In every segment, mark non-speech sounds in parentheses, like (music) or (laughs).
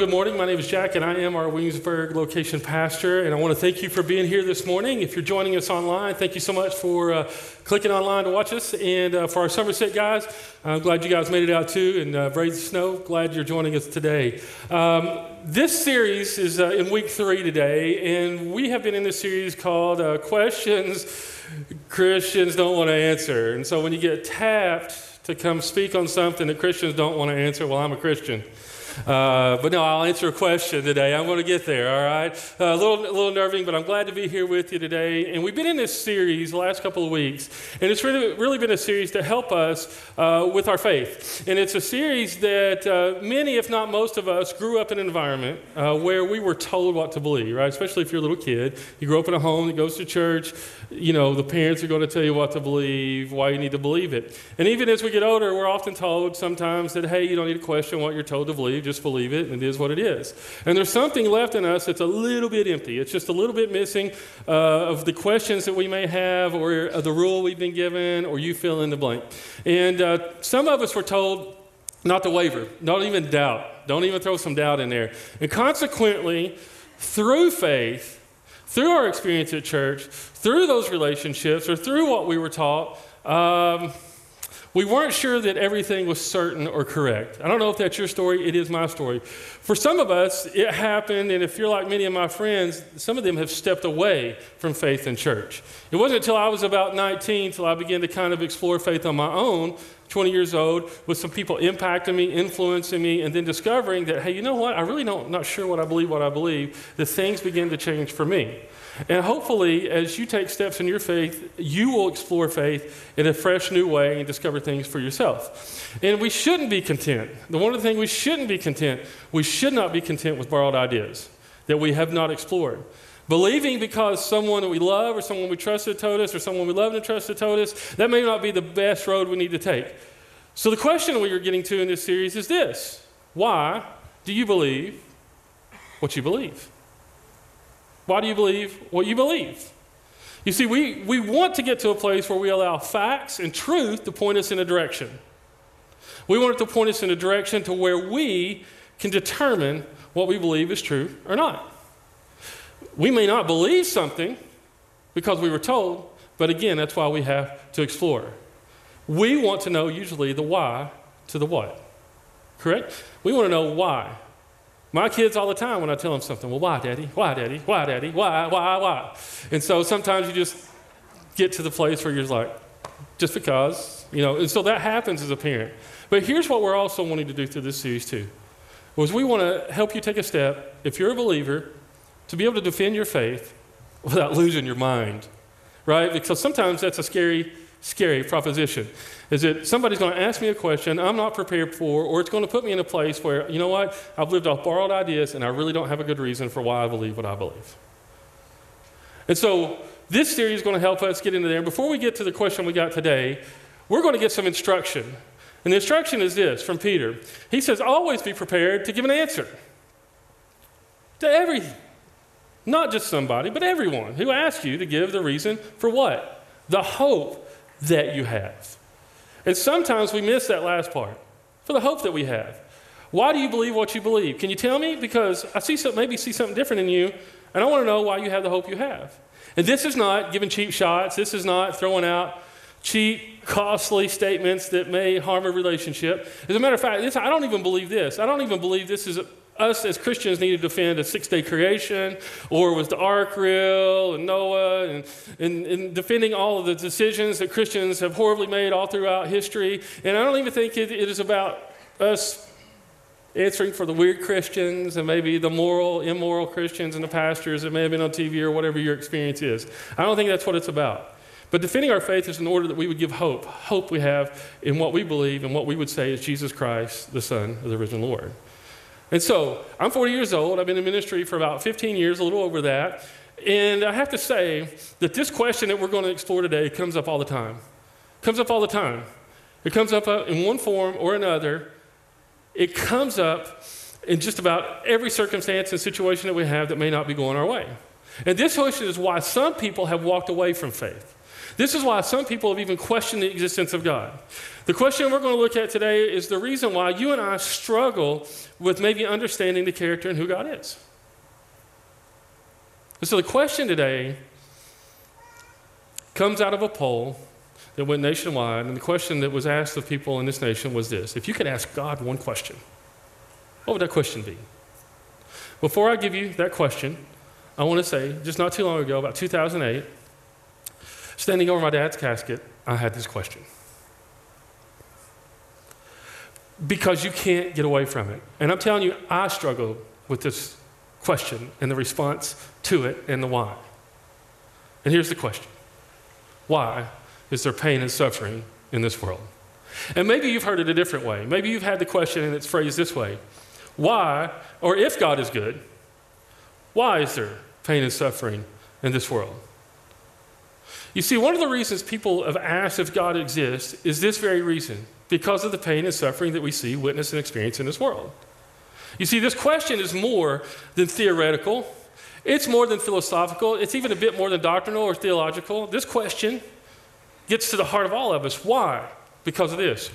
Good morning. My name is Jack, and I am our Williamsburg location pastor. And I want to thank you for being here this morning. If you're joining us online, thank you so much for uh, clicking online to watch us. And uh, for our Somerset guys, I'm glad you guys made it out too and uh, the snow. Glad you're joining us today. Um, this series is uh, in week three today, and we have been in this series called uh, Questions Christians Don't Want to Answer. And so when you get tapped to come speak on something that Christians don't want to answer, well, I'm a Christian. Uh, but no, I'll answer a question today. I'm going to get there, all right? Uh, a little, a little nerving, but I'm glad to be here with you today. And we've been in this series the last couple of weeks, and it's really, really been a series to help us uh, with our faith. And it's a series that uh, many, if not most of us, grew up in an environment uh, where we were told what to believe, right? Especially if you're a little kid. You grew up in a home that goes to church. You know, the parents are going to tell you what to believe, why you need to believe it. And even as we get older, we're often told sometimes that, hey, you don't need to question what you're told to believe just believe it, and it is what it is. And there's something left in us that's a little bit empty. It's just a little bit missing uh, of the questions that we may have, or the rule we've been given, or you fill in the blank. And uh, some of us were told not to waver, not even doubt. Don't even throw some doubt in there. And consequently, through faith, through our experience at church, through those relationships, or through what we were taught, um, we weren't sure that everything was certain or correct. I don't know if that's your story, it is my story. For some of us, it happened, and if you're like many of my friends, some of them have stepped away from faith in church. It wasn't until I was about 19 until I began to kind of explore faith on my own, 20 years old, with some people impacting me, influencing me, and then discovering that, hey, you know what? I really don't, not sure what I believe, what I believe, that things begin to change for me. And hopefully, as you take steps in your faith, you will explore faith in a fresh new way and discover things for yourself. And we shouldn't be content. The one of the things we shouldn't be content, we should not be content with borrowed ideas that we have not explored. Believing because someone that we love or someone we trusted told us or someone we loved and trusted told us, that may not be the best road we need to take. So the question we are getting to in this series is this Why do you believe what you believe? Why do you believe what you believe? You see, we, we want to get to a place where we allow facts and truth to point us in a direction. We want it to point us in a direction to where we can determine what we believe is true or not. We may not believe something because we were told, but again, that's why we have to explore. We want to know usually the why to the what. Correct? We want to know why. My kids all the time when I tell them something, well, why, daddy? Why, daddy? Why, daddy? Why, why, why? And so sometimes you just get to the place where you're like, just because, you know, and so that happens as a parent. But here's what we're also wanting to do through this series too, was we want to help you take a step, if you're a believer, to be able to defend your faith without losing your mind, right? Because sometimes that's a scary scary proposition is that somebody's going to ask me a question I'm not prepared for, or it's going to put me in a place where, you know what, I've lived off borrowed ideas and I really don't have a good reason for why I believe what I believe. And so this series is going to help us get into there. Before we get to the question we got today, we're going to get some instruction. And the instruction is this from Peter. He says, Always be prepared to give an answer to everything. Not just somebody, but everyone who asks you to give the reason for what? The hope that you have. And sometimes we miss that last part for the hope that we have. Why do you believe what you believe? Can you tell me? Because I see some, maybe see something different in you, and I want to know why you have the hope you have. And this is not giving cheap shots. This is not throwing out cheap, costly statements that may harm a relationship. As a matter of fact, this, I don't even believe this. I don't even believe this is us as Christians need to defend a six day creation, or was the ark real, and Noah, and, and, and, defending all of the decisions that Christians have horribly made all throughout history. And I don't even think it, it is about us answering for the weird Christians and maybe the moral, immoral Christians and the pastors that may have been on TV or whatever your experience is. I don't think that's what it's about. But defending our faith is in order that we would give hope, hope we have in what we believe and what we would say is Jesus Christ, the Son of the risen Lord. And so I'm 40 years old. I've been in ministry for about 15 years, a little over that. And I have to say that this question that we're going to explore today comes up all the time. Comes up all the time. It comes up uh, in one form or another. It comes up in just about every circumstance and situation that we have that may not be going our way. And this question is why some people have walked away from faith. This is why some people have even questioned the existence of God. The question we're going to look at today is the reason why you and I struggle with maybe understanding the character and who God is. And so the question today comes out of a poll that went nationwide, and the question that was asked of people in this nation was this If you could ask God one question, what would that question be? Before I give you that question, I want to say, just not too long ago, about 2008, standing over my dad's casket, I had this question. Because you can't get away from it. And I'm telling you, I struggled with this question and the response to it and the why. And here's the question Why is there pain and suffering in this world? And maybe you've heard it a different way. Maybe you've had the question and it's phrased this way Why, or if God is good, why is there pain and suffering in this world? You see, one of the reasons people have asked if God exists is this very reason because of the pain and suffering that we see, witness, and experience in this world. You see, this question is more than theoretical, it's more than philosophical, it's even a bit more than doctrinal or theological. This question gets to the heart of all of us. Why? Because of this.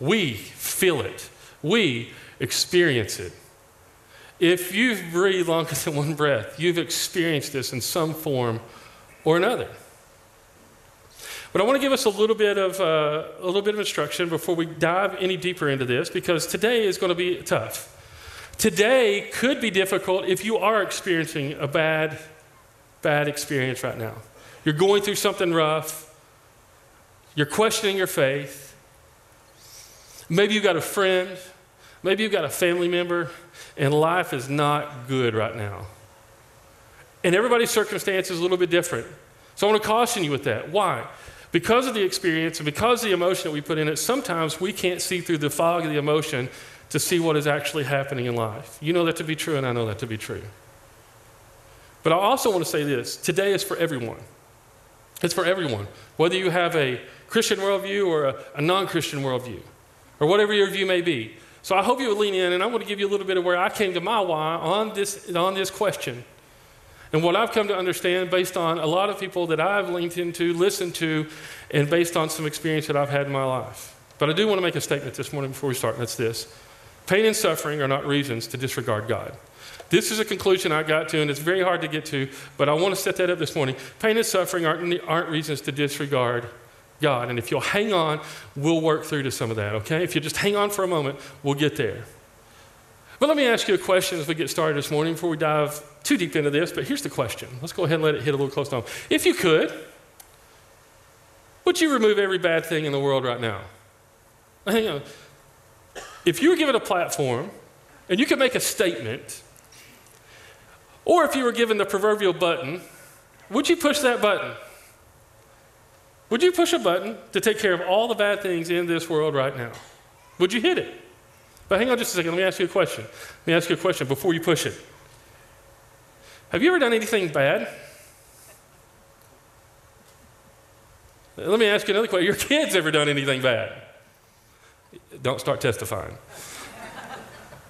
We feel it, we experience it. If you've breathed longer (laughs) than one breath, you've experienced this in some form or another. But I want to give us a little bit of uh, a little bit of instruction before we dive any deeper into this, because today is going to be tough. Today could be difficult if you are experiencing a bad, bad experience right now. You're going through something rough. You're questioning your faith. Maybe you've got a friend. Maybe you've got a family member and life is not good right now. And everybody's circumstance is a little bit different. So I want to caution you with that. Why? Because of the experience and because of the emotion that we put in it, sometimes we can't see through the fog of the emotion to see what is actually happening in life. You know that to be true, and I know that to be true. But I also want to say this today is for everyone. It's for everyone. Whether you have a Christian worldview or a, a non Christian worldview, or whatever your view may be. So I hope you would lean in, and I want to give you a little bit of where I came to my why on this, on this question. And what I've come to understand based on a lot of people that I've leaned into, listened to, and based on some experience that I've had in my life. But I do want to make a statement this morning before we start, and that's this Pain and suffering are not reasons to disregard God. This is a conclusion I got to, and it's very hard to get to, but I want to set that up this morning. Pain and suffering aren't, aren't reasons to disregard God. And if you'll hang on, we'll work through to some of that, okay? If you just hang on for a moment, we'll get there. But let me ask you a question as we get started this morning before we dive too deep into this. But here's the question. Let's go ahead and let it hit a little close to home. If you could, would you remove every bad thing in the world right now? Hang on. If you were given a platform and you could make a statement, or if you were given the proverbial button, would you push that button? Would you push a button to take care of all the bad things in this world right now? Would you hit it? But hang on just a second. Let me ask you a question. Let me ask you a question before you push it. Have you ever done anything bad? Let me ask you another question. Your kids ever done anything bad? Don't start testifying.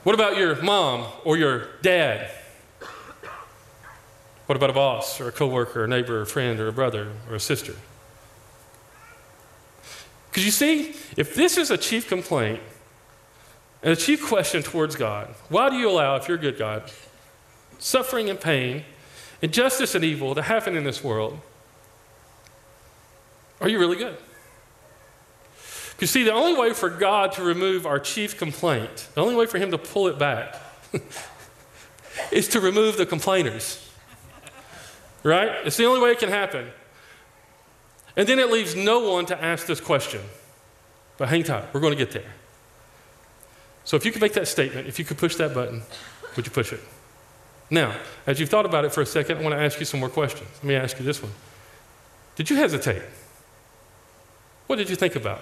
what about your mom or your dad? What about a boss or a coworker, or a neighbor, or a friend, or a brother, or a sister? Because you see, if this is a chief complaint and a chief question towards God, why do you allow, if you're a good God, suffering and pain, injustice and evil to happen in this world? Are you really good? Because, see, the only way for God to remove our chief complaint, the only way for Him to pull it back, (laughs) is to remove the complainers. Right? It's the only way it can happen. And then it leaves no one to ask this question. But hang tight, we're going to get there. So if you could make that statement, if you could push that button, would you push it? Now, as you've thought about it for a second, I want to ask you some more questions. Let me ask you this one Did you hesitate? What did you think about?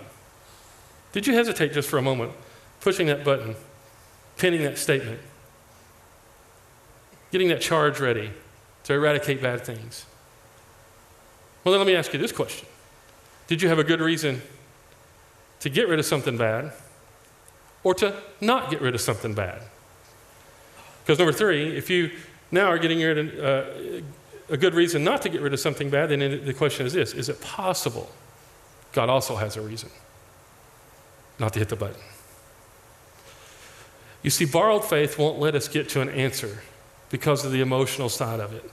Did you hesitate just for a moment, pushing that button, pinning that statement, getting that charge ready to eradicate bad things? Well, then let me ask you this question Did you have a good reason to get rid of something bad or to not get rid of something bad? Because number three, if you now are getting rid of, uh, a good reason not to get rid of something bad, then the question is this Is it possible God also has a reason not to hit the button? You see, borrowed faith won't let us get to an answer because of the emotional side of it.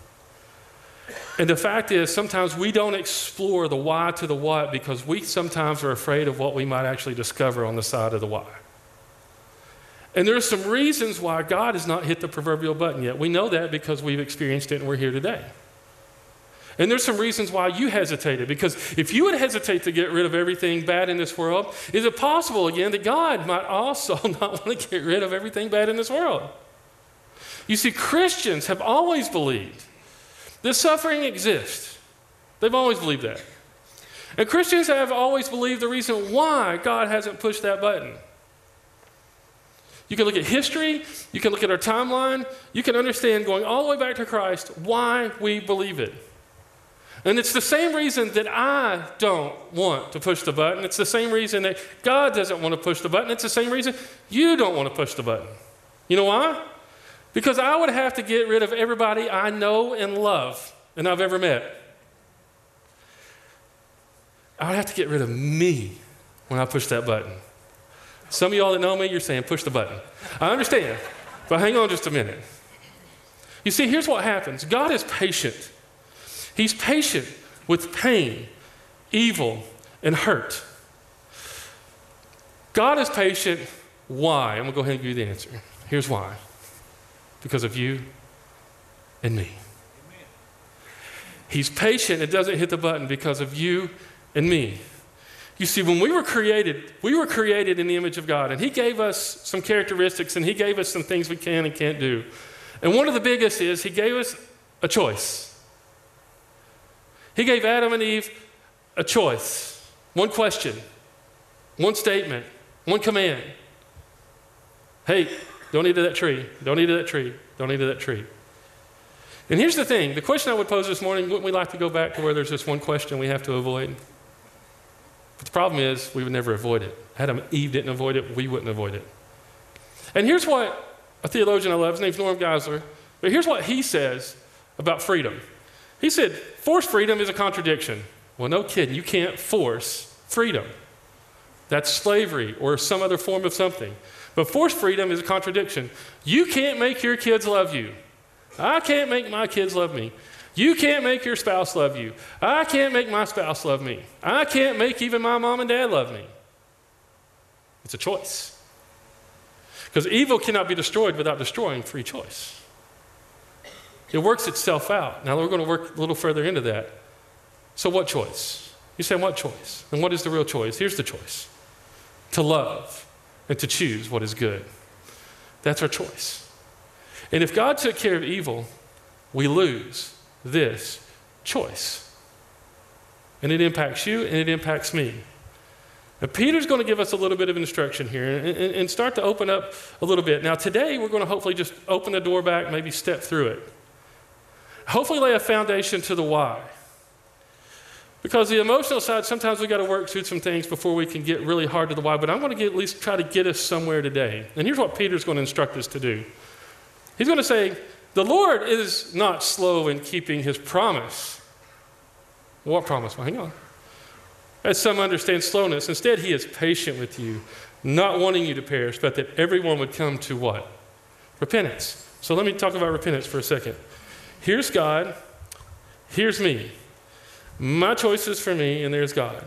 And the fact is, sometimes we don't explore the why to the what because we sometimes are afraid of what we might actually discover on the side of the why. And there are some reasons why God has not hit the proverbial button yet. We know that because we've experienced it and we're here today. And there's some reasons why you hesitated. Because if you would hesitate to get rid of everything bad in this world, is it possible again that God might also (laughs) not want to get rid of everything bad in this world? You see, Christians have always believed that suffering exists. They've always believed that. And Christians have always believed the reason why God hasn't pushed that button. You can look at history, you can look at our timeline, you can understand going all the way back to Christ why we believe it. And it's the same reason that I don't want to push the button. It's the same reason that God doesn't want to push the button. It's the same reason you don't want to push the button. You know why? Because I would have to get rid of everybody I know and love and I've ever met. I would have to get rid of me when I push that button. Some of y'all that know me, you're saying, push the button. I understand, but hang on just a minute. You see, here's what happens God is patient. He's patient with pain, evil, and hurt. God is patient. Why? I'm going to go ahead and give you the answer. Here's why because of you and me. He's patient and doesn't hit the button because of you and me. You see, when we were created, we were created in the image of God, and He gave us some characteristics and He gave us some things we can and can't do. And one of the biggest is He gave us a choice. He gave Adam and Eve a choice one question, one statement, one command. Hey, don't eat of that tree. Don't eat of that tree. Don't eat of that tree. And here's the thing the question I would pose this morning wouldn't we like to go back to where there's just one question we have to avoid? But the problem is, we would never avoid it. Adam and Eve didn't avoid it, we wouldn't avoid it. And here's what a theologian I love, his name's Norm Geisler, but here's what he says about freedom. He said, forced freedom is a contradiction. Well, no kidding, you can't force freedom. That's slavery or some other form of something. But forced freedom is a contradiction. You can't make your kids love you. I can't make my kids love me. You can't make your spouse love you. I can't make my spouse love me. I can't make even my mom and dad love me. It's a choice. Because evil cannot be destroyed without destroying free choice. It works itself out. Now we're going to work a little further into that. So, what choice? You say, what choice? And what is the real choice? Here's the choice to love and to choose what is good. That's our choice. And if God took care of evil, we lose this choice. And it impacts you and it impacts me. Now, Peter's going to give us a little bit of instruction here and, and, and start to open up a little bit. Now, today we're going to hopefully just open the door back, maybe step through it. Hopefully, lay a foundation to the why. Because the emotional side, sometimes we've got to work through some things before we can get really hard to the why. But I'm going to at least try to get us somewhere today. And here's what Peter's going to instruct us to do. He's going to say, the Lord is not slow in keeping his promise. What promise? Well, hang on. As some understand slowness, instead, he is patient with you, not wanting you to perish, but that everyone would come to what? Repentance. So let me talk about repentance for a second. Here's God, here's me. My choice is for me, and there's God.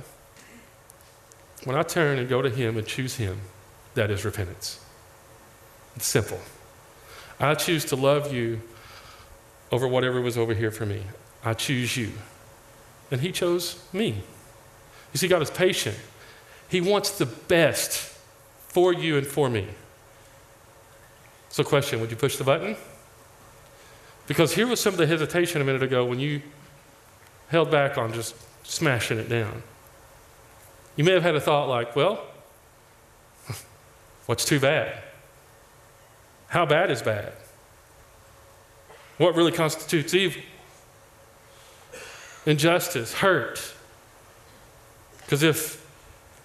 When I turn and go to Him and choose Him, that is repentance. It's simple. I choose to love you over whatever was over here for me. I choose you. And He chose me. You see, God is patient. He wants the best for you and for me. So, question would you push the button? Because here was some of the hesitation a minute ago when you held back on just smashing it down. You may have had a thought like, well, (laughs) what's too bad? How bad is bad? What really constitutes evil? Injustice, hurt. Because if,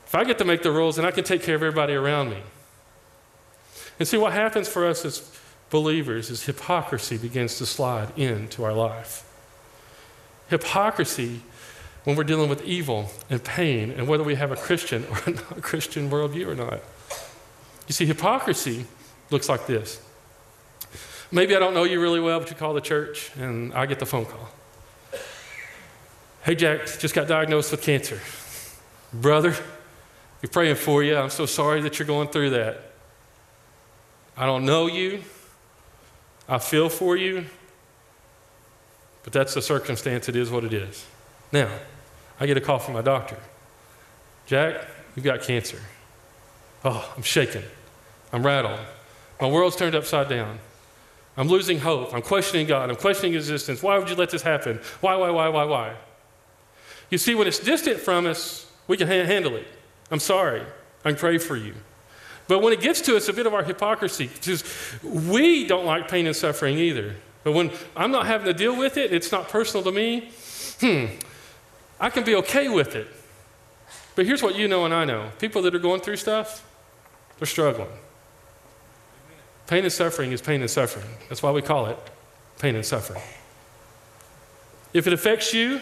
if I get to make the rules, then I can take care of everybody around me. And see, what happens for us as believers is hypocrisy begins to slide into our life. hypocrisy when we're dealing with evil and pain and whether we have a Christian (laughs) or a non Christian worldview or not. You see, hypocrisy looks like this. Maybe I don't know you really well, but you call the church and I get the phone call. Hey, Jack, just got diagnosed with cancer. Brother, we're praying for you. I'm so sorry that you're going through that. I don't know you. I feel for you. But that's the circumstance. It is what it is. Now, I get a call from my doctor. Jack, you've got cancer. Oh, I'm shaking. I'm rattled. My world's turned upside down. I'm losing hope. I'm questioning God. I'm questioning existence. Why would you let this happen? Why, why, why, why, why? You see, when it's distant from us, we can ha- handle it. I'm sorry. I can pray for you. But when it gets to us, a bit of our hypocrisy, because we don't like pain and suffering either. But when I'm not having to deal with it, it's not personal to me, hmm, I can be okay with it. But here's what you know and I know people that are going through stuff, they're struggling. Pain and suffering is pain and suffering. That's why we call it pain and suffering. If it affects you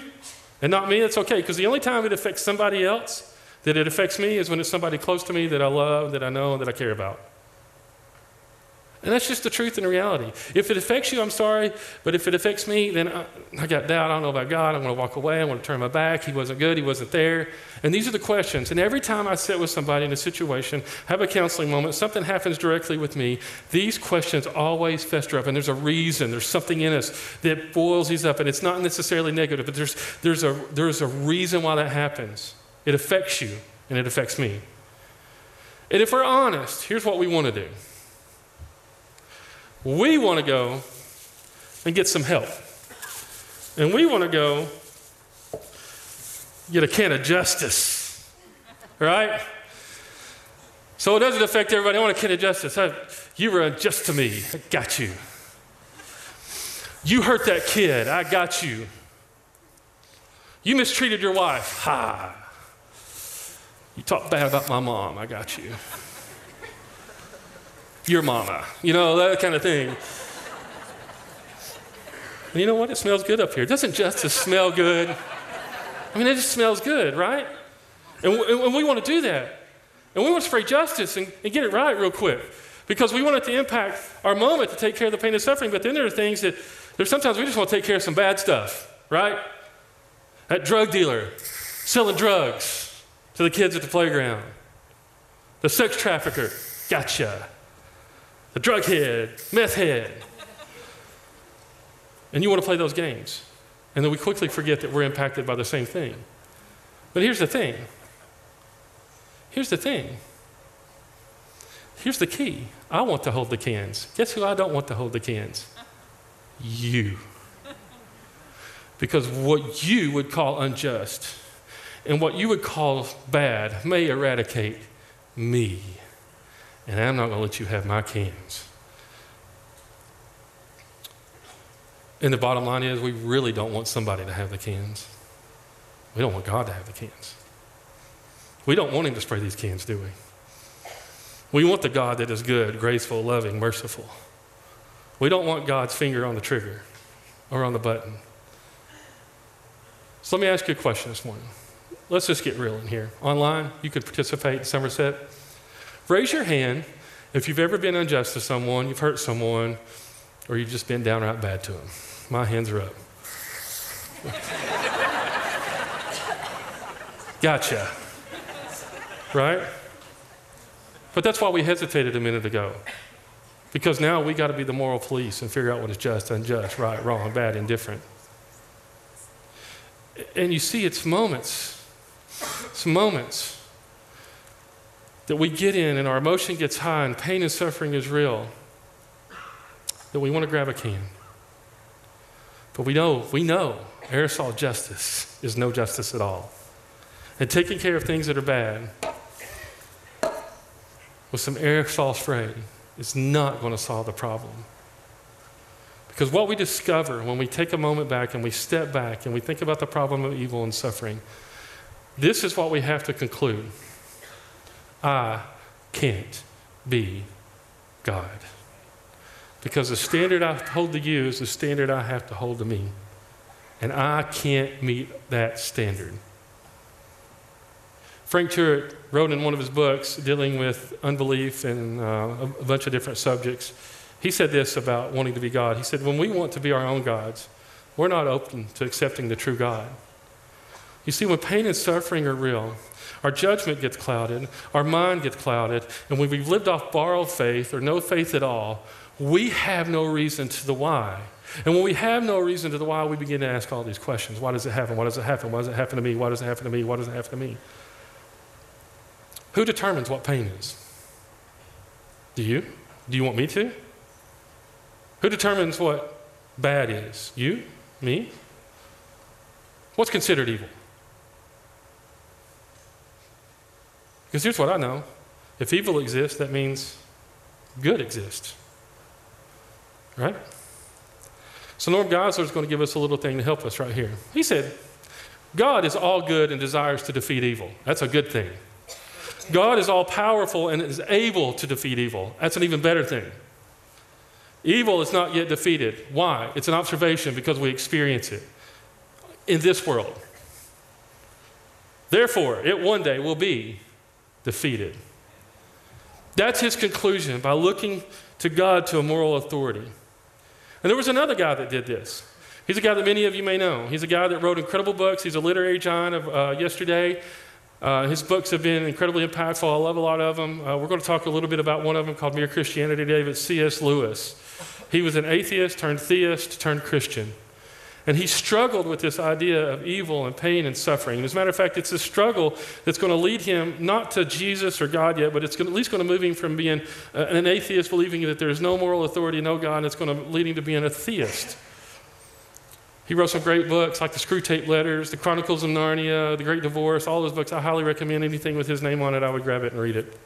and not me, it's okay, because the only time it affects somebody else that it affects me is when it's somebody close to me that I love, that I know, that I care about. And that's just the truth and reality. If it affects you, I'm sorry. But if it affects me, then I, I got doubt. I don't know about God. I'm going to walk away. I'm going to turn my back. He wasn't good. He wasn't there. And these are the questions. And every time I sit with somebody in a situation, have a counseling moment, something happens directly with me, these questions always fester up. And there's a reason. There's something in us that boils these up. And it's not necessarily negative, but there's, there's, a, there's a reason why that happens. It affects you, and it affects me. And if we're honest, here's what we want to do. We want to go and get some help. And we want to go get a can of justice, right? So it doesn't affect everybody. I want a can of justice. I, you were unjust to me. I got you. You hurt that kid. I got you. You mistreated your wife. Ha. You talked bad about my mom. I got you your mama, you know, that kind of thing. And you know what? It smells good up here. Doesn't just smell good. I mean, it just smells good, right? And, and we want to do that. And we want to spray justice and, and get it right real quick because we want it to impact our moment to take care of the pain and suffering. But then there are things that there's sometimes we just want to take care of some bad stuff, right? That drug dealer selling drugs to the kids at the playground, the sex trafficker, gotcha a drug head, meth head. And you want to play those games. And then we quickly forget that we're impacted by the same thing. But here's the thing here's the thing. Here's the key. I want to hold the cans. Guess who I don't want to hold the cans? You. Because what you would call unjust and what you would call bad may eradicate me and I'm not going to let you have my cans. And the bottom line is, we really don't want somebody to have the cans. We don't want God to have the cans. We don't want Him to spray these cans, do we? We want the God that is good, graceful, loving, merciful. We don't want God's finger on the trigger or on the button. So let me ask you a question this morning. Let's just get real in here. Online, you could participate in Somerset. Raise your hand if you've ever been unjust to someone, you've hurt someone, or you've just been downright bad to them. My hands are up. gotcha. Right? But that's why we hesitated a minute ago. Because now we got to be the moral police and figure out what is just, unjust, right, wrong, bad, indifferent. And you see, it's moments. It's moments that we get in and our emotion gets high and pain and suffering is real, that we want to grab a can. But we know, we know aerosol justice is no justice at all. And taking care of things that are bad with some aerosol spray is not going to solve the problem. Because what we discover when we take a moment back and we step back and we think about the problem of evil and suffering, this is what we have to conclude. I can't be God. Because the standard I hold to you is the standard I have to hold to me. and I can't meet that standard. Frank Turek wrote in one of his books dealing with unbelief and uh, a bunch of different subjects. He said this about wanting to be God. He said, When we want to be our own gods, we're not open to accepting the true God. You see, when pain and suffering are real, our judgment gets clouded, our mind gets clouded, and when we've lived off borrowed faith or no faith at all, we have no reason to the why. And when we have no reason to the why, we begin to ask all these questions. Why does it happen? Why does it happen? Why does it happen to me? Why does it happen to me? Why does it happen to me? Who determines what pain is? Do you? Do you want me to? Who determines what bad is? You? Me? What's considered evil? Because here's what I know if evil exists, that means good exists. Right? So Norm Geisler is going to give us a little thing to help us right here. He said, God is all good and desires to defeat evil. That's a good thing. God is all powerful and is able to defeat evil. That's an even better thing. Evil is not yet defeated. Why? It's an observation because we experience it in this world. Therefore, it one day will be defeated. That's his conclusion by looking to God to a moral authority. And there was another guy that did this. He's a guy that many of you may know. He's a guy that wrote incredible books. He's a literary giant of uh, yesterday. Uh, his books have been incredibly impactful. I love a lot of them. Uh, we're going to talk a little bit about one of them called Mere Christianity today, but C.S. Lewis. He was an atheist turned theist turned Christian. And he struggled with this idea of evil and pain and suffering. And as a matter of fact, it's a struggle that's going to lead him not to Jesus or God yet, but it's at least going to move him from being an atheist, believing that there's no moral authority, no God, and it's going to lead him to being a theist. He wrote some great books like the Screwtape Letters, the Chronicles of Narnia, The Great Divorce, all those books. I highly recommend anything with his name on it, I would grab it and read it.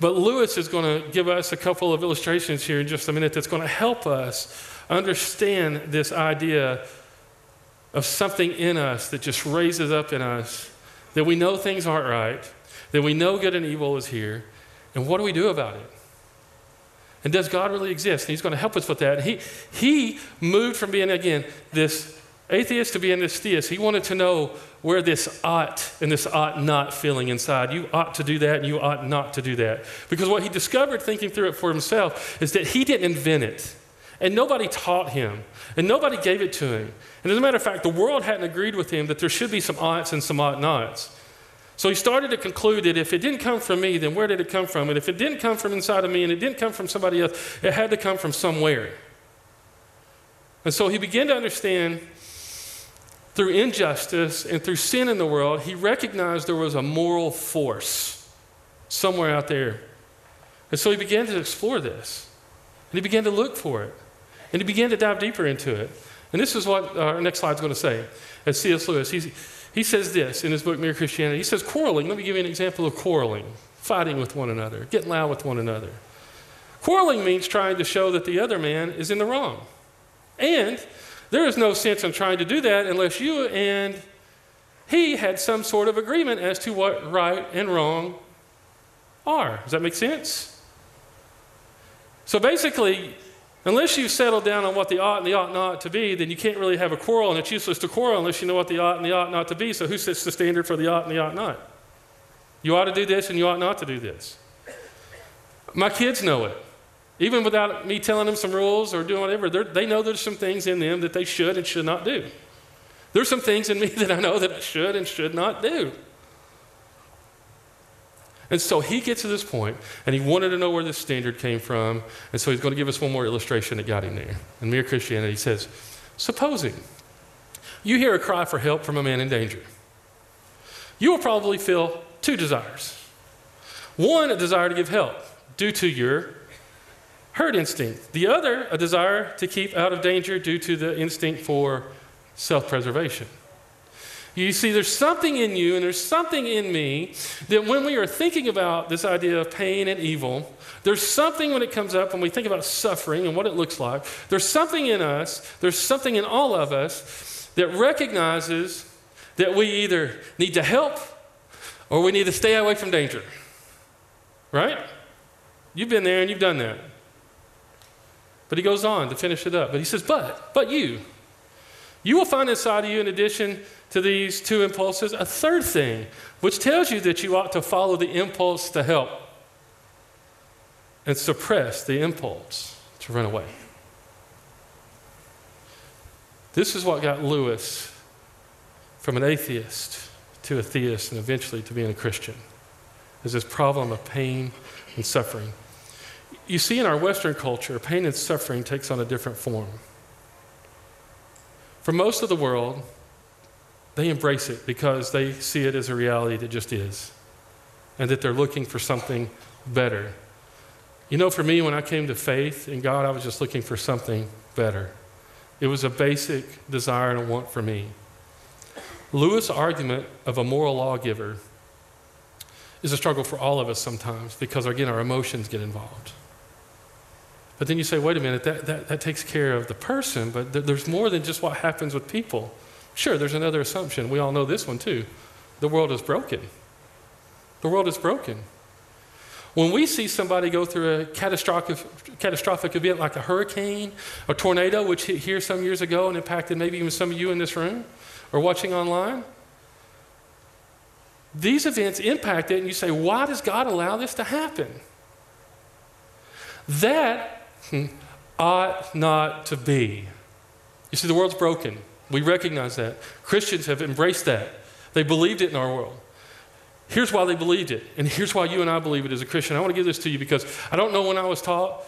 But Lewis is going to give us a couple of illustrations here in just a minute that's going to help us understand this idea of something in us that just raises up in us that we know things aren't right, that we know good and evil is here, and what do we do about it? And does God really exist? And He's going to help us with that. He, he moved from being, again, this atheist to being this theist. He wanted to know where this ought and this ought not feeling inside. You ought to do that and you ought not to do that. Because what he discovered thinking through it for himself is that he didn't invent it. And nobody taught him, and nobody gave it to him. And as a matter of fact, the world hadn't agreed with him that there should be some oughts and some ought nots. So he started to conclude that if it didn't come from me, then where did it come from? And if it didn't come from inside of me and it didn't come from somebody else, it had to come from somewhere. And so he began to understand through injustice and through sin in the world, he recognized there was a moral force somewhere out there. And so he began to explore this. And he began to look for it. And he began to dive deeper into it. And this is what our next slide is going to say. As C.S. Lewis, he's, he says this in his book, Mere Christianity. He says, quarreling, let me give you an example of quarreling, fighting with one another, getting loud with one another. Quarreling means trying to show that the other man is in the wrong. And there is no sense in trying to do that unless you and he had some sort of agreement as to what right and wrong are. Does that make sense? So basically, Unless you've settled down on what the ought and the ought not to be, then you can't really have a quarrel, and it's useless to quarrel unless you know what the ought and the ought not to be. So, who sets the standard for the ought and the ought not? You ought to do this, and you ought not to do this. My kids know it. Even without me telling them some rules or doing whatever, they know there's some things in them that they should and should not do. There's some things in me (laughs) that I know that I should and should not do. And so he gets to this point, and he wanted to know where this standard came from. And so he's going to give us one more illustration that got him there. In Mere Christianity, he says, Supposing you hear a cry for help from a man in danger, you will probably feel two desires. One, a desire to give help due to your herd instinct. The other, a desire to keep out of danger due to the instinct for self preservation. You see, there's something in you and there's something in me that when we are thinking about this idea of pain and evil, there's something when it comes up, when we think about suffering and what it looks like, there's something in us, there's something in all of us that recognizes that we either need to help or we need to stay away from danger. Right? You've been there and you've done that. But he goes on to finish it up. But he says, But, but you, You will find inside of you, in addition to these two impulses, a third thing, which tells you that you ought to follow the impulse to help and suppress the impulse to run away. This is what got Lewis from an atheist to a theist and eventually to being a Christian. Is this problem of pain and suffering. You see, in our Western culture, pain and suffering takes on a different form. For most of the world, they embrace it because they see it as a reality that just is, and that they're looking for something better. You know, for me, when I came to faith in God, I was just looking for something better. It was a basic desire and a want for me. Lewis' argument of a moral lawgiver is a struggle for all of us sometimes because, again, our emotions get involved. But then you say, wait a minute, that, that, that takes care of the person, but th- there's more than just what happens with people. Sure, there's another assumption. We all know this one too. The world is broken. The world is broken. When we see somebody go through a catastrophic, catastrophic event like a hurricane, a tornado, which hit here some years ago and impacted maybe even some of you in this room or watching online, these events impact it, and you say, why does God allow this to happen? That (laughs) ought not to be. You see, the world's broken. We recognize that. Christians have embraced that. They believed it in our world. Here's why they believed it, and here's why you and I believe it as a Christian. I want to give this to you because I don't know when I was taught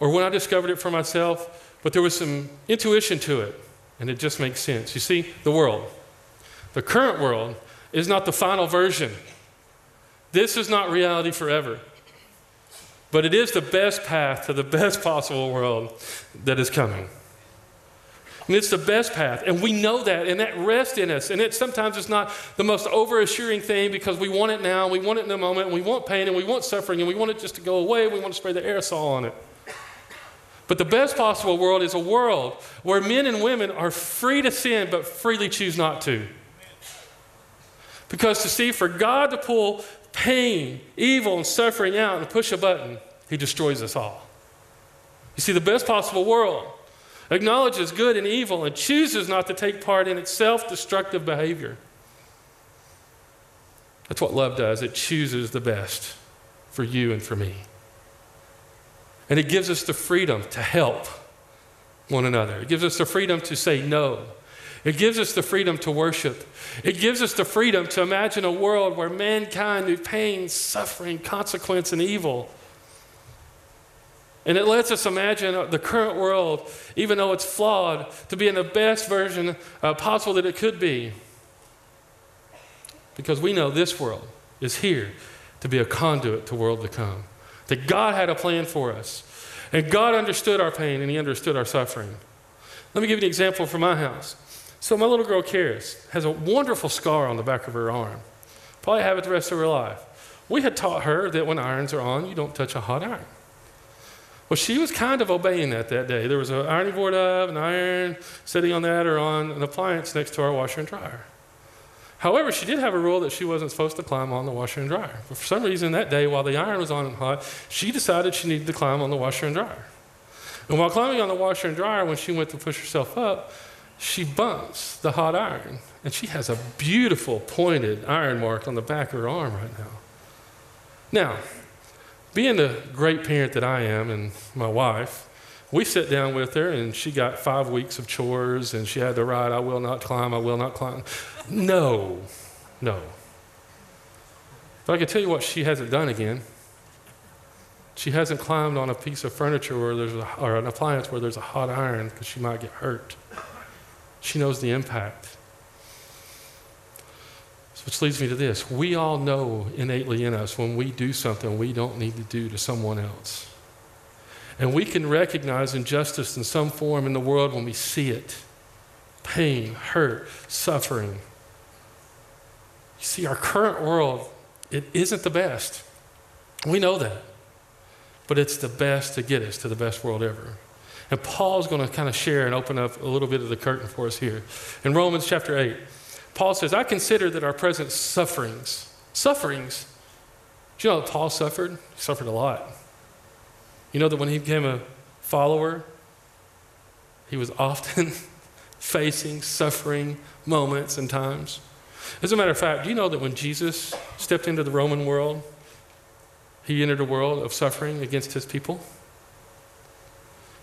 or when I discovered it for myself, but there was some intuition to it, and it just makes sense. You see, the world, the current world, is not the final version. This is not reality forever. But it is the best path to the (laughs) best possible world that is coming. And it's the best path. And we know that, and that rests in us. And it sometimes it's not the most overassuring thing because we want it now, we want it in the moment, and we want pain, and we want suffering, and we want it just to go away, we want to spray the aerosol on it. But the best possible world is a world where men and women are free to sin, but freely choose not to. Because to see, for God to pull pain, evil, and suffering out and push a button, He destroys us all. You see, the best possible world acknowledges good and evil, and chooses not to take part in its self destructive behavior. That's what love does. It chooses the best for you and for me. And it gives us the freedom to help one another. It gives us the freedom to say no. It gives us the freedom to worship. It gives us the freedom to imagine a world where mankind knew pain, suffering, consequence, and evil and it lets us imagine the current world, even though it's flawed, to be in the best version uh, possible that it could be. Because we know this world is here to be a conduit to world to come. That God had a plan for us. And God understood our pain and He understood our suffering. Let me give you an example from my house. So, my little girl, Karis, has a wonderful scar on the back of her arm. Probably have it the rest of her life. We had taught her that when irons are on, you don't touch a hot iron. Well, she was kind of obeying that that day. There was an ironing board up, an iron sitting on that, or on an appliance next to our washer and dryer. However, she did have a rule that she wasn't supposed to climb on the washer and dryer. But for some reason that day, while the iron was on and hot, she decided she needed to climb on the washer and dryer. And while climbing on the washer and dryer, when she went to push herself up, she bumps the hot iron. And she has a beautiful pointed iron mark on the back of her arm right now. Now, being the great parent that I am and my wife, we sat down with her and she got five weeks of chores and she had to write, I will not climb, I will not climb. No, no. But I can tell you what she hasn't done again. She hasn't climbed on a piece of furniture where there's a, or an appliance where there's a hot iron because she might get hurt. She knows the impact. Which leads me to this. We all know innately in us when we do something we don't need to do to someone else. And we can recognize injustice in some form in the world when we see it pain, hurt, suffering. You see, our current world, it isn't the best. We know that. But it's the best to get us to the best world ever. And Paul's going to kind of share and open up a little bit of the curtain for us here. In Romans chapter 8, Paul says, I consider that our present sufferings, sufferings, do you know Paul suffered? He suffered a lot. You know that when he became a follower, he was often (laughs) facing suffering moments and times. As a matter of fact, do you know that when Jesus stepped into the Roman world, he entered a world of suffering against his people?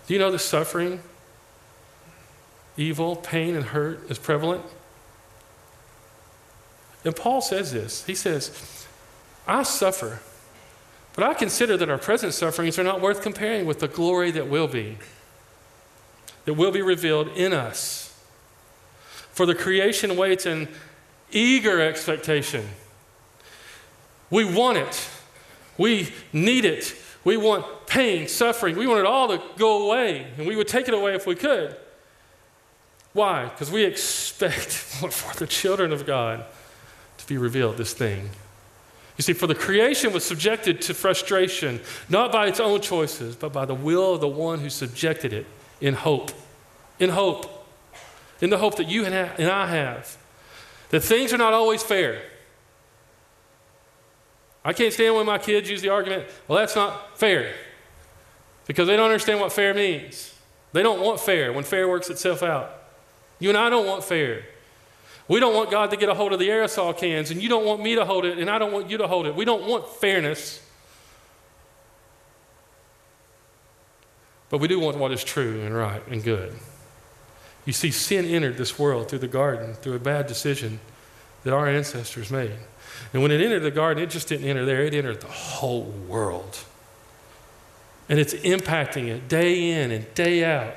Do you know that suffering, evil, pain, and hurt is prevalent? And Paul says this. He says, I suffer, but I consider that our present sufferings are not worth comparing with the glory that will be, that will be revealed in us. For the creation waits in eager expectation. We want it. We need it. We want pain, suffering. We want it all to go away, and we would take it away if we could. Why? Because we expect (laughs) for the children of God be revealed, this thing. You see, for the creation was subjected to frustration, not by its own choices, but by the will of the one who subjected it in hope. In hope. In the hope that you and I have. That things are not always fair. I can't stand when my kids use the argument, well, that's not fair. Because they don't understand what fair means. They don't want fair when fair works itself out. You and I don't want fair. We don't want God to get a hold of the aerosol cans, and you don't want me to hold it, and I don't want you to hold it. We don't want fairness. But we do want what is true and right and good. You see, sin entered this world through the garden, through a bad decision that our ancestors made. And when it entered the garden, it just didn't enter there, it entered the whole world. And it's impacting it day in and day out.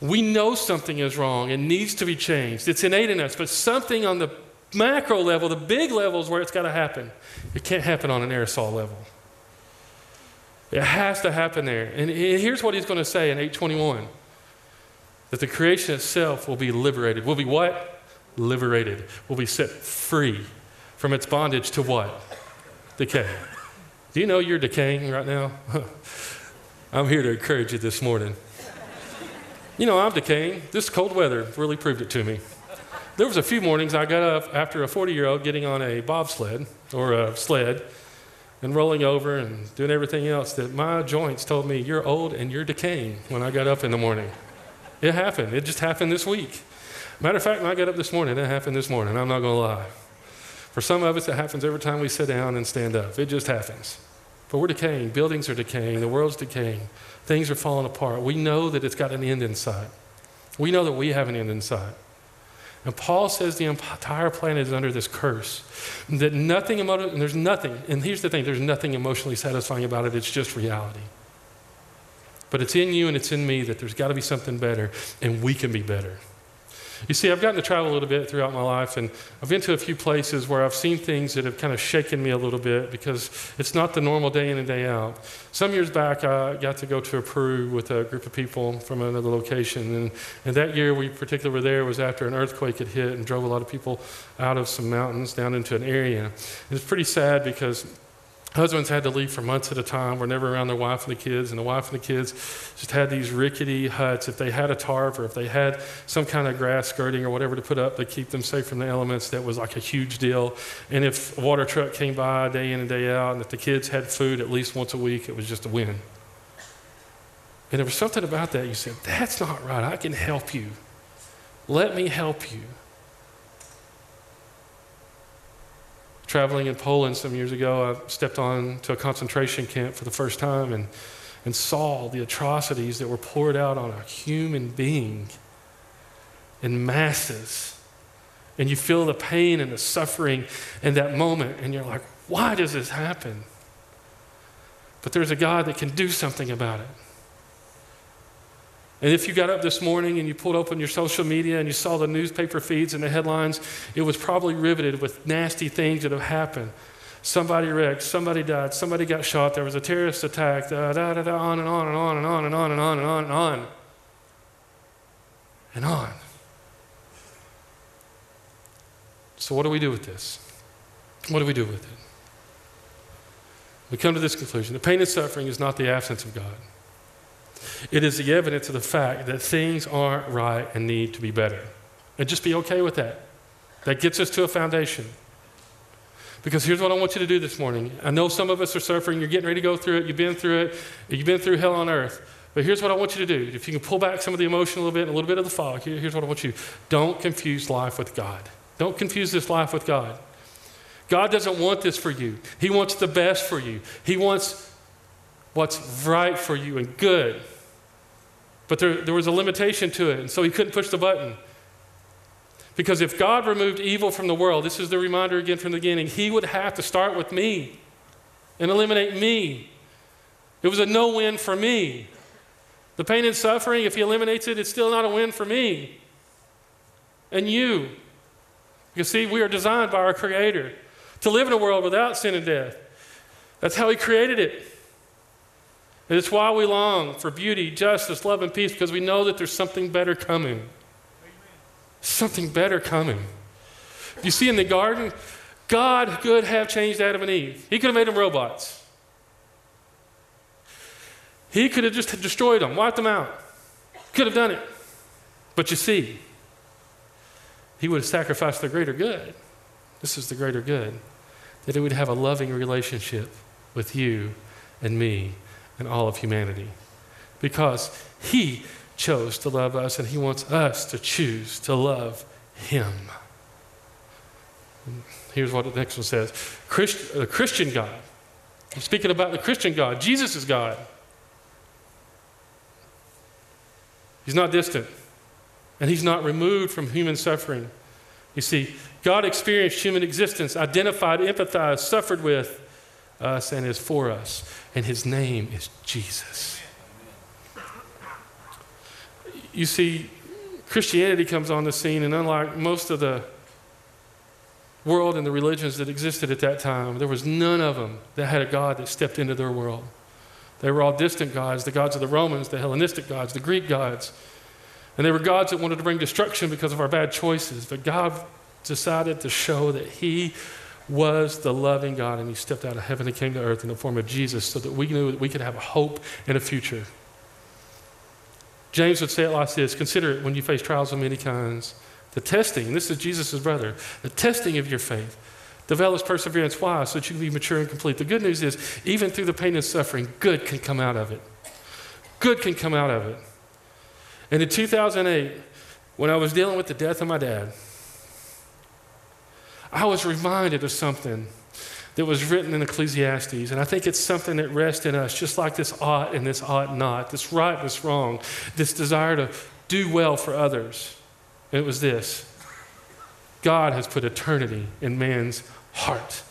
We know something is wrong and needs to be changed. It's innate in us, but something on the macro level, the big level, is where it's got to happen. It can't happen on an aerosol level. It has to happen there. And here's what he's going to say in 821 that the creation itself will be liberated. Will be what? liberated, will be set free from its bondage to what? Decay. Do you know you're decaying right now? (laughs) I'm here to encourage you this morning. You know, I'm decaying. This cold weather really proved it to me. There was a few mornings I got up after a 40 year old getting on a bobsled or a sled and rolling over and doing everything else that my joints told me, You're old and you're decaying when I got up in the morning. It happened. It just happened this week. Matter of fact, when I got up this morning, it happened this morning. I'm not going to lie. For some of us, it happens every time we sit down and stand up. It just happens. But we're decaying. Buildings are decaying. The world's decaying. Things are falling apart. We know that it's got an end in sight. We know that we have an end in sight. And Paul says the entire planet is under this curse. That nothing, emo- there's nothing, and here's the thing there's nothing emotionally satisfying about it, it's just reality. But it's in you and it's in me that there's got to be something better, and we can be better. You see, I've gotten to travel a little bit throughout my life, and I've been to a few places where I've seen things that have kind of shaken me a little bit because it's not the normal day in and day out. Some years back, I got to go to Peru with a group of people from another location, and, and that year we particularly were there was after an earthquake had hit and drove a lot of people out of some mountains down into an area. It's pretty sad because Husbands had to leave for months at a time, were never around their wife and the kids, and the wife and the kids just had these rickety huts. If they had a tarp or if they had some kind of grass skirting or whatever to put up to keep them safe from the elements, that was like a huge deal. And if a water truck came by day in and day out, and if the kids had food at least once a week, it was just a win. And there was something about that you said, That's not right. I can help you. Let me help you. Traveling in Poland some years ago, I stepped on to a concentration camp for the first time and, and saw the atrocities that were poured out on a human being in masses. And you feel the pain and the suffering in that moment, and you're like, why does this happen? But there's a God that can do something about it. And if you got up this morning and you pulled open your social media and you saw the newspaper feeds and the headlines, it was probably riveted with nasty things that have happened. Somebody wrecked, somebody died, somebody got shot, there was a terrorist attack, da, da, da, da, on and on and on and on and on and on and on and on. And on. So, what do we do with this? What do we do with it? We come to this conclusion the pain and suffering is not the absence of God. It is the evidence of the fact that things aren't right and need to be better. And just be okay with that. That gets us to a foundation. Because here's what I want you to do this morning. I know some of us are suffering. You're getting ready to go through it. You've been through it. You've been through hell on earth. But here's what I want you to do. If you can pull back some of the emotion a little bit and a little bit of the fog, here's what I want you to do. Don't confuse life with God. Don't confuse this life with God. God doesn't want this for you. He wants the best for you. He wants what's right for you and good. But there, there was a limitation to it, and so he couldn't push the button. Because if God removed evil from the world, this is the reminder again from the beginning, he would have to start with me and eliminate me. It was a no win for me. The pain and suffering, if he eliminates it, it's still not a win for me and you. You see, we are designed by our Creator to live in a world without sin and death. That's how He created it. And it's why we long for beauty, justice, love, and peace, because we know that there's something better coming. Something better coming. You see, in the garden, God could have changed Adam and Eve. He could have made them robots. He could have just destroyed them, wiped them out. Could have done it. But you see, he would have sacrificed the greater good. This is the greater good. That he would have a loving relationship with you and me and all of humanity. Because he chose to love us and he wants us to choose to love him. Here's what the next one says Christ, the Christian God. I'm speaking about the Christian God. Jesus is God. He's not distant, and He's not removed from human suffering. You see, God experienced human existence, identified, empathized, suffered with us, and is for us. And His name is Jesus. You see, Christianity comes on the scene, and unlike most of the world and the religions that existed at that time, there was none of them that had a God that stepped into their world. They were all distant gods, the gods of the Romans, the Hellenistic gods, the Greek gods. And they were gods that wanted to bring destruction because of our bad choices. But God decided to show that He was the loving God, and He stepped out of heaven and came to earth in the form of Jesus so that we knew that we could have a hope and a future. James would say it like this Consider it when you face trials of many kinds. The testing, this is Jesus' brother, the testing of your faith develops perseverance. Why? So that you can be mature and complete. The good news is, even through the pain and suffering, good can come out of it. Good can come out of it. And in 2008, when I was dealing with the death of my dad, I was reminded of something that was written in Ecclesiastes. And I think it's something that rests in us, just like this ought and this ought not, this right, this wrong, this desire to do well for others. And it was this God has put eternity in man's heart.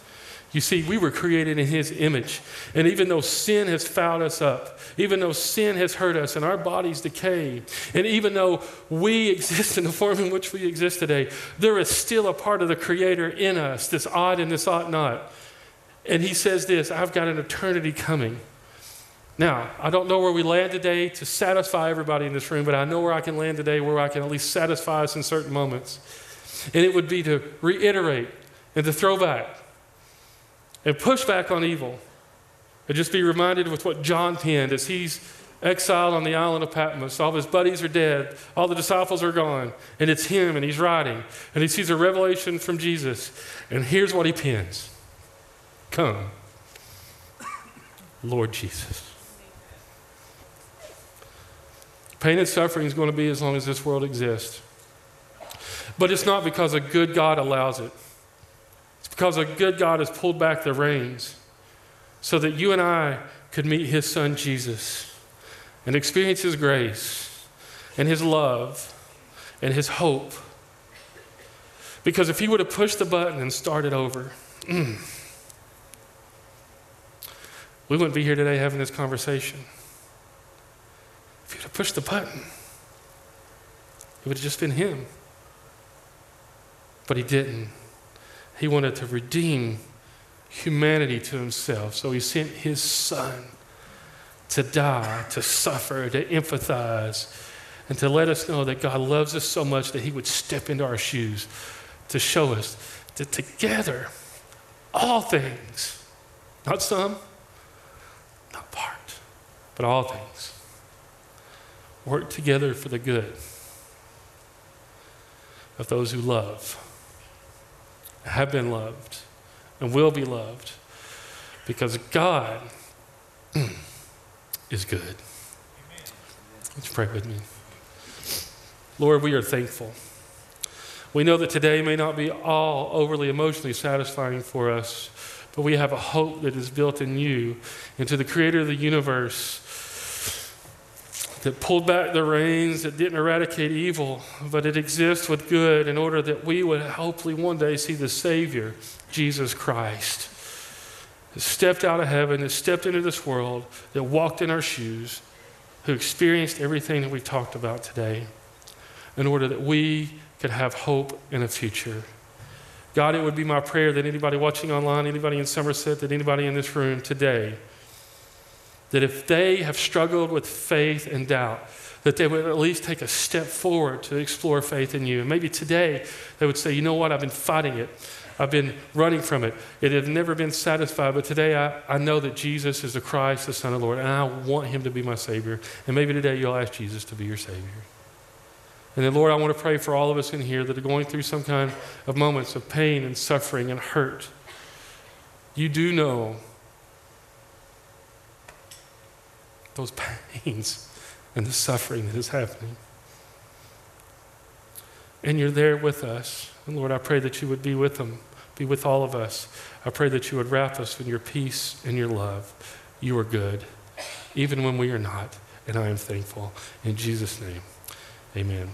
You see, we were created in His image. And even though sin has fouled us up, even though sin has hurt us and our bodies decay, and even though we (laughs) exist in the form in which we exist today, there is still a part of the Creator in us, this ought and this ought not. And He says this I've got an eternity coming. Now, I don't know where we land today to satisfy everybody in this room, but I know where I can land today where I can at least satisfy us in certain moments. And it would be to reiterate and to throw back and push back on evil. And just be reminded with what John penned as he's exiled on the island of Patmos. All of his buddies are dead, all the disciples are gone, and it's him, and he's writing, and he sees a revelation from Jesus. And here's what he pens Come, Lord Jesus. Pain and suffering is going to be as long as this world exists. But it's not because a good God allows it because a good God has pulled back the reins so that you and I could meet his son Jesus and experience his grace and his love and his hope. Because if he would have pushed the button and started over, (clears throat) we wouldn't be here today having this conversation. If he'd have pushed the button, it would have just been him. But he didn't. He wanted to redeem humanity to himself. So he sent his son to die, to suffer, to empathize, and to let us know that God loves us so much that he would step into our shoes to show us that together, all things, not some, not part, but all things, work together for the good of those who love have been loved and will be loved because God is good. Would you pray with me? Lord, we are thankful. We know that today may not be all overly emotionally satisfying for us, but we have a hope that is built in you, into the creator of the universe, that pulled back the reins, that didn't eradicate evil, but it exists with good in order that we would hopefully one day see the Savior, Jesus Christ, that stepped out of heaven, that stepped into this world, that walked in our shoes, who experienced everything that we talked about today, in order that we could have hope in a future. God, it would be my prayer that anybody watching online, anybody in Somerset, that anybody in this room today, that if they have struggled with faith and doubt, that they would at least take a step forward to explore faith in you. And maybe today they would say, you know what, I've been fighting it. I've been running from it. It has never been satisfied, but today I, I know that Jesus is the Christ, the Son of the Lord, and I want him to be my Savior. And maybe today you'll ask Jesus to be your Savior. And then, Lord, I want to pray for all of us in here that are going through some kind of moments of pain and suffering and hurt. You do know those (laughs) pains and the suffering that is happening. And you're there with us. And Lord, I pray that you would be with them, be with all of us. I pray that you would wrap us in your peace and your love. You are good, even when we are not. And I am thankful. In Jesus' name, amen.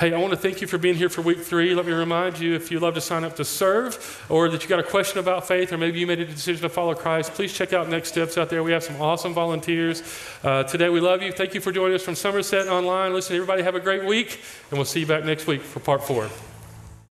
Hey, I want to thank you for being here for week three. Let me remind you if you'd love to sign up to serve or that you got a question about faith or maybe you made a decision to follow Christ, please check out Next Steps out there. We have some awesome volunteers. Uh, today, we love you. Thank you for joining us from Somerset Online. Listen, everybody, have a great week, and we'll see you back next week for part four.